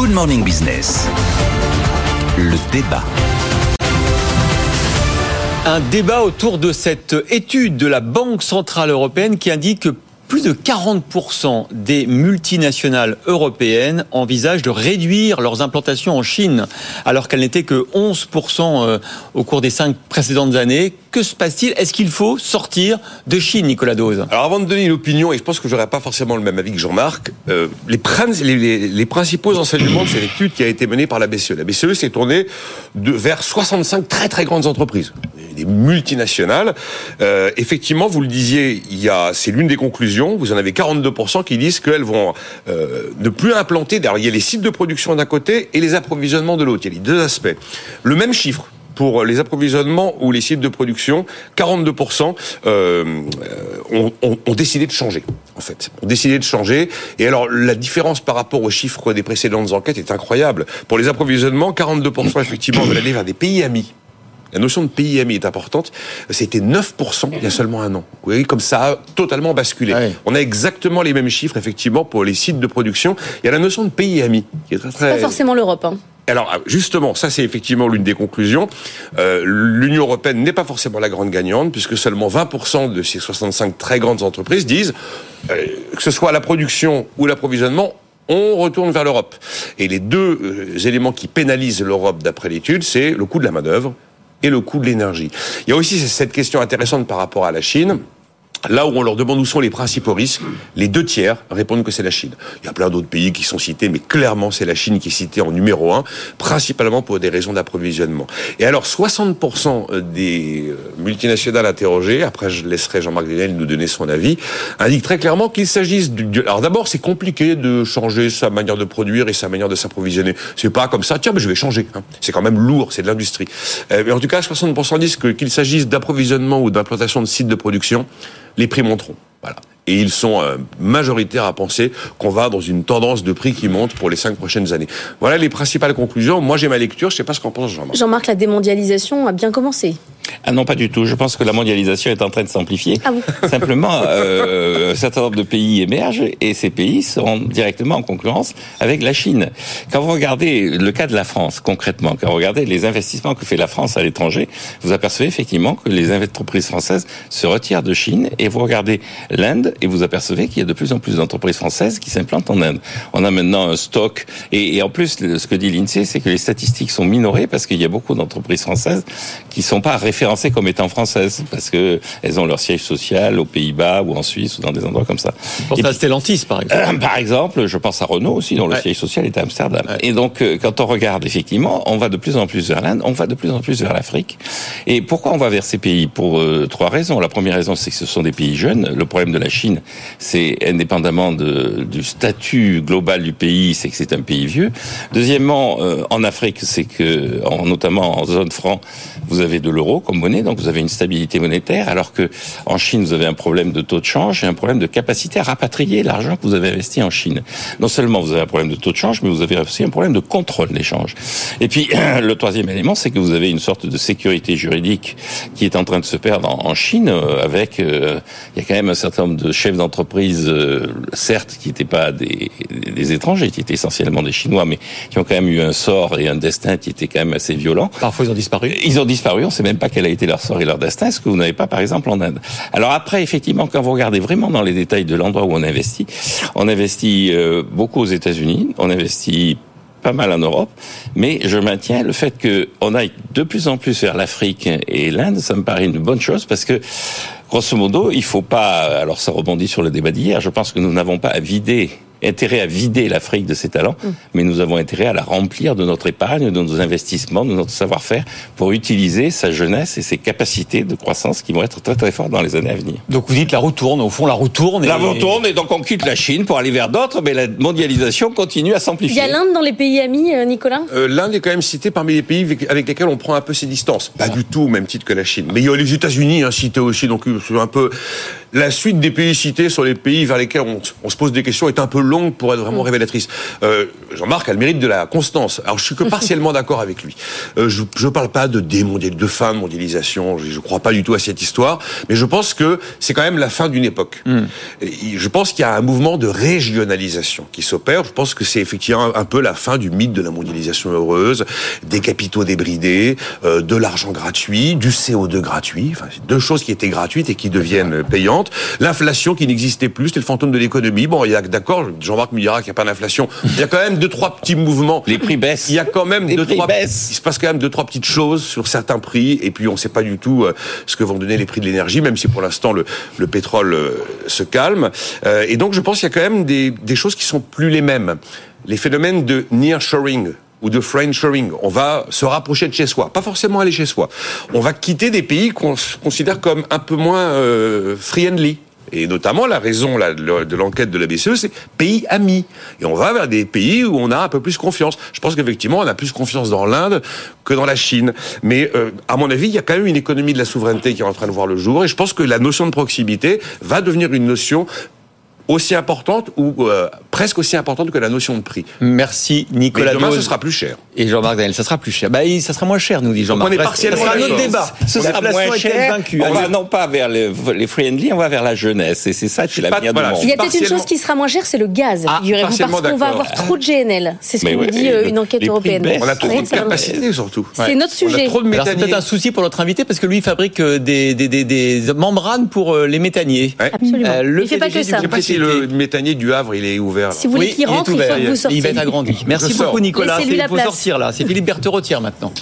Good Morning Business. Le débat. Un débat autour de cette étude de la Banque Centrale Européenne qui indique que plus de 40% des multinationales européennes envisagent de réduire leurs implantations en Chine, alors qu'elles n'étaient que 11% euh, au cours des cinq précédentes années. Que se passe-t-il? Est-ce qu'il faut sortir de Chine, Nicolas Dose Alors avant de donner une opinion, et je pense que j'aurais pas forcément le même avis que Jean-Marc, euh, les, principaux enseignements de cette étude qui a été menée par la BCE. La BCE s'est tournée vers 65 très très grandes entreprises, des multinationales. Euh, effectivement, vous le disiez, c'est l'une des conclusions. Vous en avez 42% qui disent qu'elles vont euh, ne plus implanter. D'ailleurs, il y a les sites de production d'un côté et les approvisionnements de l'autre. Il y a les deux aspects. Le même chiffre pour les approvisionnements ou les sites de production, 42% euh, ont, ont, décidé de changer, en fait. Ont décidé de changer. Et alors, la différence par rapport aux chiffres des précédentes enquêtes est incroyable. Pour les approvisionnements, 42% effectivement veulent aller vers des pays amis. La notion de pays ami est importante. C'était 9% il y a seulement un an. Vous voyez, comme ça a totalement basculé. Ouais. On a exactement les mêmes chiffres, effectivement, pour les sites de production. Il y a la notion de pays ami qui est très, très... Pas forcément l'Europe. Hein. Alors justement, ça c'est effectivement l'une des conclusions. Euh, L'Union européenne n'est pas forcément la grande gagnante puisque seulement 20% de ces 65 très grandes entreprises disent euh, que ce soit la production ou l'approvisionnement, on retourne vers l'Europe. Et les deux euh, éléments qui pénalisent l'Europe d'après l'étude, c'est le coût de la main-d'œuvre et le coût de l'énergie. Il y a aussi cette question intéressante par rapport à la Chine. Là où on leur demande où sont les principaux risques, les deux tiers répondent que c'est la Chine. Il y a plein d'autres pays qui sont cités, mais clairement c'est la Chine qui est citée en numéro un, principalement pour des raisons d'approvisionnement. Et alors 60% des euh, multinationales interrogées, après je laisserai Jean-Marc Daniel nous donner son avis, indiquent très clairement qu'il s'agisse du... Alors d'abord c'est compliqué de changer sa manière de produire et sa manière de s'approvisionner. C'est pas comme ça, tiens mais je vais changer. Hein. C'est quand même lourd, c'est de l'industrie. Euh, mais en tout cas 60% disent qu'il s'agisse d'approvisionnement ou d'implantation de sites de production, les prix monteront. Voilà. Et ils sont euh, majoritaires à penser qu'on va dans une tendance de prix qui monte pour les cinq prochaines années. Voilà les principales conclusions. Moi, j'ai ma lecture. Je ne sais pas ce qu'en pense Jean-Marc. Jean-Marc, la démondialisation a bien commencé. Ah non, pas du tout. Je pense que la mondialisation est en train de s'amplifier. Ah bon Simplement, euh, un certain nombre de pays émergent et ces pays seront directement en concurrence avec la Chine. Quand vous regardez le cas de la France, concrètement, quand vous regardez les investissements que fait la France à l'étranger, vous apercevez effectivement que les entreprises françaises se retirent de Chine et vous regardez l'Inde et vous apercevez qu'il y a de plus en plus d'entreprises françaises qui s'implantent en Inde. On a maintenant un stock et, et en plus, ce que dit l'INSEE, c'est que les statistiques sont minorées parce qu'il y a beaucoup d'entreprises françaises qui sont pas référencées comme étant françaises parce que elles ont leur siège social aux Pays-Bas ou en Suisse ou dans des endroits comme ça. Je pense Et à puis- Stellantis, par exemple. euh, Par exemple, je pense à Renault aussi, dont le siège social est à Amsterdam. Ouais. Et donc, euh, quand on regarde, effectivement, on va de plus en plus vers l'Inde, on va de plus en plus vers l'Afrique. Et pourquoi on va vers ces pays? Pour euh, trois raisons. La première raison, c'est que ce sont des pays jeunes. Le problème de la Chine, c'est indépendamment de, du statut global du pays, c'est que c'est un pays vieux. Deuxièmement, euh, en Afrique, c'est que, en, notamment en zone franc, vous avez de l'euro comme monnaie, donc vous avez une stabilité monétaire, alors que en Chine, vous avez un problème de taux de change et un problème de capacité à rapatrier l'argent que vous avez investi en Chine. Non seulement vous avez un problème de taux de change, mais vous avez aussi un problème de contrôle des changes. Et puis, le troisième élément, c'est que vous avez une sorte de sécurité juridique qui est en train de se perdre en, Chine, euh, avec, euh, il y a quand même un certain nombre de chefs d'entreprise, euh, certes, qui n'étaient pas des, des étrangers, qui étaient essentiellement des Chinois, mais qui ont quand même eu un sort et un destin qui était quand même assez violent. Parfois, ils ont disparu. Ils ont disparu, on ne sait même pas quel a été leur sort et leur destin, ce que vous n'avez pas par exemple en Inde? Alors après, effectivement, quand vous regardez vraiment dans les détails de l'endroit où on investit, on investit euh, beaucoup aux États-Unis, on investit pas mal en Europe, mais je maintiens le fait que on aille de plus en plus vers l'Afrique et l'Inde, ça me paraît une bonne chose parce que grosso modo, il faut pas alors ça rebondit sur le débat d'hier, je pense que nous n'avons pas à vider intérêt à vider l'Afrique de ses talents, mais nous avons intérêt à la remplir de notre épargne, de nos investissements, de notre savoir-faire, pour utiliser sa jeunesse et ses capacités de croissance qui vont être très très fortes dans les années à venir. Donc vous dites la roue tourne, au fond la roue tourne. La et- roue tourne et donc on quitte la Chine pour aller vers d'autres, mais la mondialisation continue à Il y s'amplifier. a l'Inde dans les pays amis, euh, Nicolas? Euh, L'Inde est quand même citée parmi les pays avec, lesquels on prend un peu ses distances. Pas du tout au même titre que la Chine. Mais il y a les États-Unis hein, cités aussi, donc euh, c'est un peu. La suite des pays cités sur les pays vers lesquels on, on se pose des questions est un peu longue pour être vraiment révélatrice. Euh, Jean-Marc a le mérite de la constance. Alors je suis que partiellement d'accord avec lui. Euh, je ne parle pas de démondial, de fin de mondialisation. Je ne crois pas du tout à cette histoire, mais je pense que c'est quand même la fin d'une époque. Et je pense qu'il y a un mouvement de régionalisation qui s'opère. Je pense que c'est effectivement un peu la fin du mythe de la mondialisation heureuse, des capitaux débridés, euh, de l'argent gratuit, du CO2 gratuit. Enfin, deux choses qui étaient gratuites et qui deviennent payantes. L'inflation qui n'existait plus, c'était le fantôme de l'économie. Bon, il y a d'accord. Jean-Marc me dira qu'il n'y a pas d'inflation. Il y a quand même deux trois petits mouvements. Les prix baissent. Il y a quand même Les deux prix trois. baissent. Il se passe quand même deux trois petites choses sur certains prix et puis on ne sait pas du tout euh, ce que vont donner les prix de l'énergie, même si pour l'instant le, le pétrole euh, se calme. Euh, et donc je pense qu'il y a quand même des, des choses qui sont plus les mêmes. Les phénomènes de nearshoring ou de friendshoring. On va se rapprocher de chez soi, pas forcément aller chez soi. On va quitter des pays qu'on considère comme un peu moins euh, friendly. Et notamment, la raison de l'enquête de la BCE, c'est pays amis. Et on va vers des pays où on a un peu plus confiance. Je pense qu'effectivement, on a plus confiance dans l'Inde que dans la Chine. Mais euh, à mon avis, il y a quand même une économie de la souveraineté qui est en train de voir le jour. Et je pense que la notion de proximité va devenir une notion aussi importante ou euh, presque aussi importante que la notion de prix. Merci Mais Nicolas demain, ce sera plus cher. Et Jean-Marc Daniel, ça sera plus cher. Bah, ça sera moins cher, nous dit Jean-Marc. on est partiellement Ça sera un autre d'accord. débat. Ce sera moins cher. vaincue? On va non pas vers les, les friendly, on va vers la jeunesse. Et c'est ça qui est l'avenir du voilà, monde. Il y a peut-être une chose qui sera moins chère, c'est le gaz. Ah, Figurez-vous, parce qu'on va avoir trop de GNL. C'est ce Mais que nous dit euh, le- une enquête européenne. baissent. On a trop de capacité surtout. C'est notre On a sujet. trop de Alors c'est méthaniers. peut-être un souci pour notre invité parce que lui il fabrique euh, des, des, des, des membranes pour euh, les méthaniers. Absolument. Il fait pas que ça. Je sais pas si le méthanier du Havre il est ouvert. Là. Si vous voulez Oui, qu'il il est rentre, il faut que vous sortiez. Il va être agrandi. Merci beaucoup Nicolas. Il la faut place. sortir là. C'est Philippe Berthe maintenant.